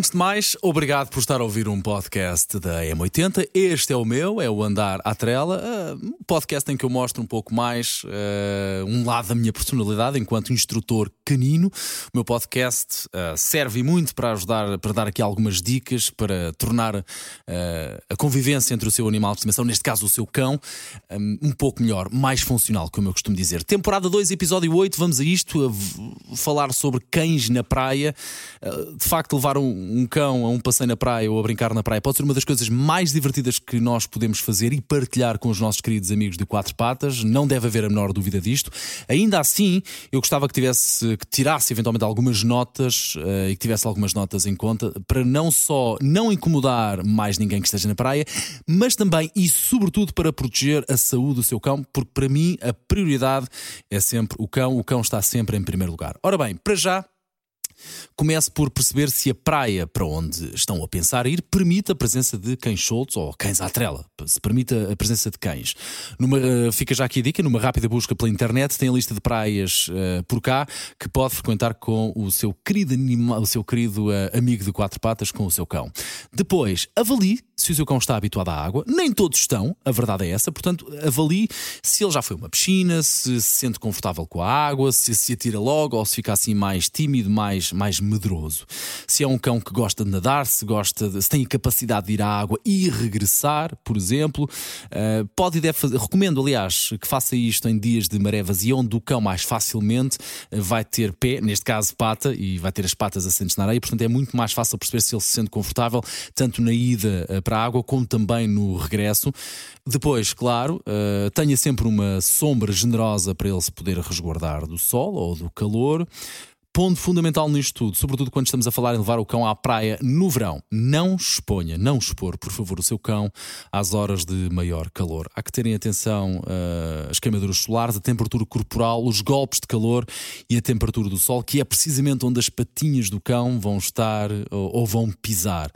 Antes de mais, obrigado por estar a ouvir um podcast da M80. Este é o meu, é o Andar à Trela, uh, um podcast em que eu mostro um pouco mais uh, um lado da minha personalidade enquanto instrutor canino. O meu podcast uh, serve muito para ajudar, para dar aqui algumas dicas para tornar a convivência entre o seu animal de estimação, neste caso o seu cão, um, pouco melhor, mais funcional, como eu costumo dizer. Temporada 2, episódio 8, vamos a isto, falar sobre cães na praia. de facto, levar um um cão a um passeio na praia ou a brincar na praia pode ser uma das coisas mais divertidas que nós podemos fazer e partilhar com os nossos queridos amigos de quatro patas. Não deve haver a menor dúvida disto. Ainda assim, eu gostava que tivesse, que tirasse eventualmente algumas notas uh, e que tivesse algumas notas em conta para não só não incomodar mais ninguém que esteja na praia, mas também e sobretudo para proteger a saúde do seu cão, porque para mim a prioridade é sempre o cão. O cão está sempre em primeiro lugar. Ora bem, para já Comece por perceber se a praia para onde estão a pensar ir permite a presença de cães soltos ou cães à trela, se permite a presença de cães. Numa, eh, fica já aqui a dica, numa rápida busca pela internet, tem a lista de praias uh, por cá que pode frequentar com o seu querido, animal, o seu querido uh, amigo de quatro patas, com o seu cão. Depois, avalie se o seu cão está habituado à água. Nem todos estão, a verdade é essa, portanto, avalie se ele já foi uma piscina, se se sente confortável com a água, se se atira logo ou se fica assim mais tímido, mais mais, medroso. Se é um cão que gosta de nadar, se gosta de, se tem a capacidade de ir à água e regressar, por exemplo, uh, pode e deve fazer. Recomendo, aliás, que faça isto em dias de maré vazia, onde o cão mais facilmente uh, vai ter pé, neste caso pata, e vai ter as patas assentes na areia, portanto é muito mais fácil perceber se ele se sente confortável, tanto na ida uh, para a água como também no regresso. Depois, claro, tenha sempre uma sombra generosa para ele se poder resguardar do sol ou do calor. Ponto fundamental nisto tudo, sobretudo quando estamos a falar em levar o cão à praia no verão. Não exponha, não expor, por favor, o seu cão às horas de maior calor. Há que terem atenção uh, às queimaduras solares, a temperatura corporal, os golpes de calor e a temperatura do sol, que é precisamente onde as patinhas do cão vão estar ou, ou vão pisar.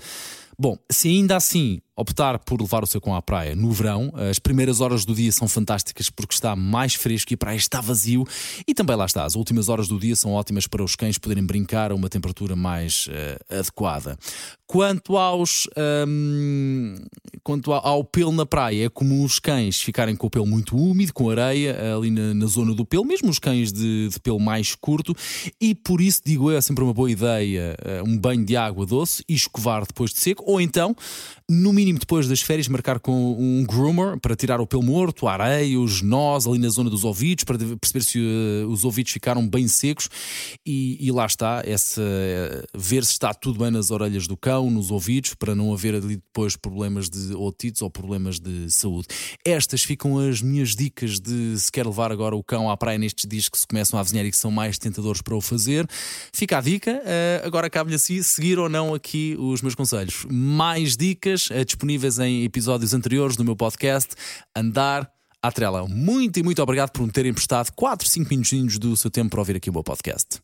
Bom, se ainda assim optar por levar o seu cão à praia no verão, as primeiras horas do dia são fantásticas porque está mais fresco e a praia está vazio. E também lá está, as últimas horas do dia são ótimas para os cães poderem brincar a uma temperatura mais uh, adequada. Quanto aos um, quanto ao, pelo na praia, é comum os cães ficarem com o pelo muito úmido, com areia ali na, na zona do pelo, mesmo os cães de, de, pelo mais curto, e por isso digo eu, é sempre uma boa ideia uh, um banho de água doce e escovar depois de seco, ou então, no depois das férias, marcar com um groomer para tirar o pelo morto, a areia, os nós ali na zona dos ouvidos, para perceber se uh, os ouvidos ficaram bem secos, e, e lá está, essa, uh, ver se está tudo bem nas orelhas do cão nos ouvidos, para não haver ali depois problemas de otites ou problemas de saúde. Estas ficam as minhas dicas de se quer levar agora o cão à praia nestes dias que se começam a avizinhar e que são mais tentadores para o fazer. Fica a dica, uh, agora cabe-lhe assim seguir ou não aqui os meus conselhos. Mais dicas uh, disponíveis em episódios anteriores do meu podcast. Andar à trela. Muito e muito obrigado por me terem prestado 4, 5 minutinhos do seu tempo para ouvir aqui o meu podcast.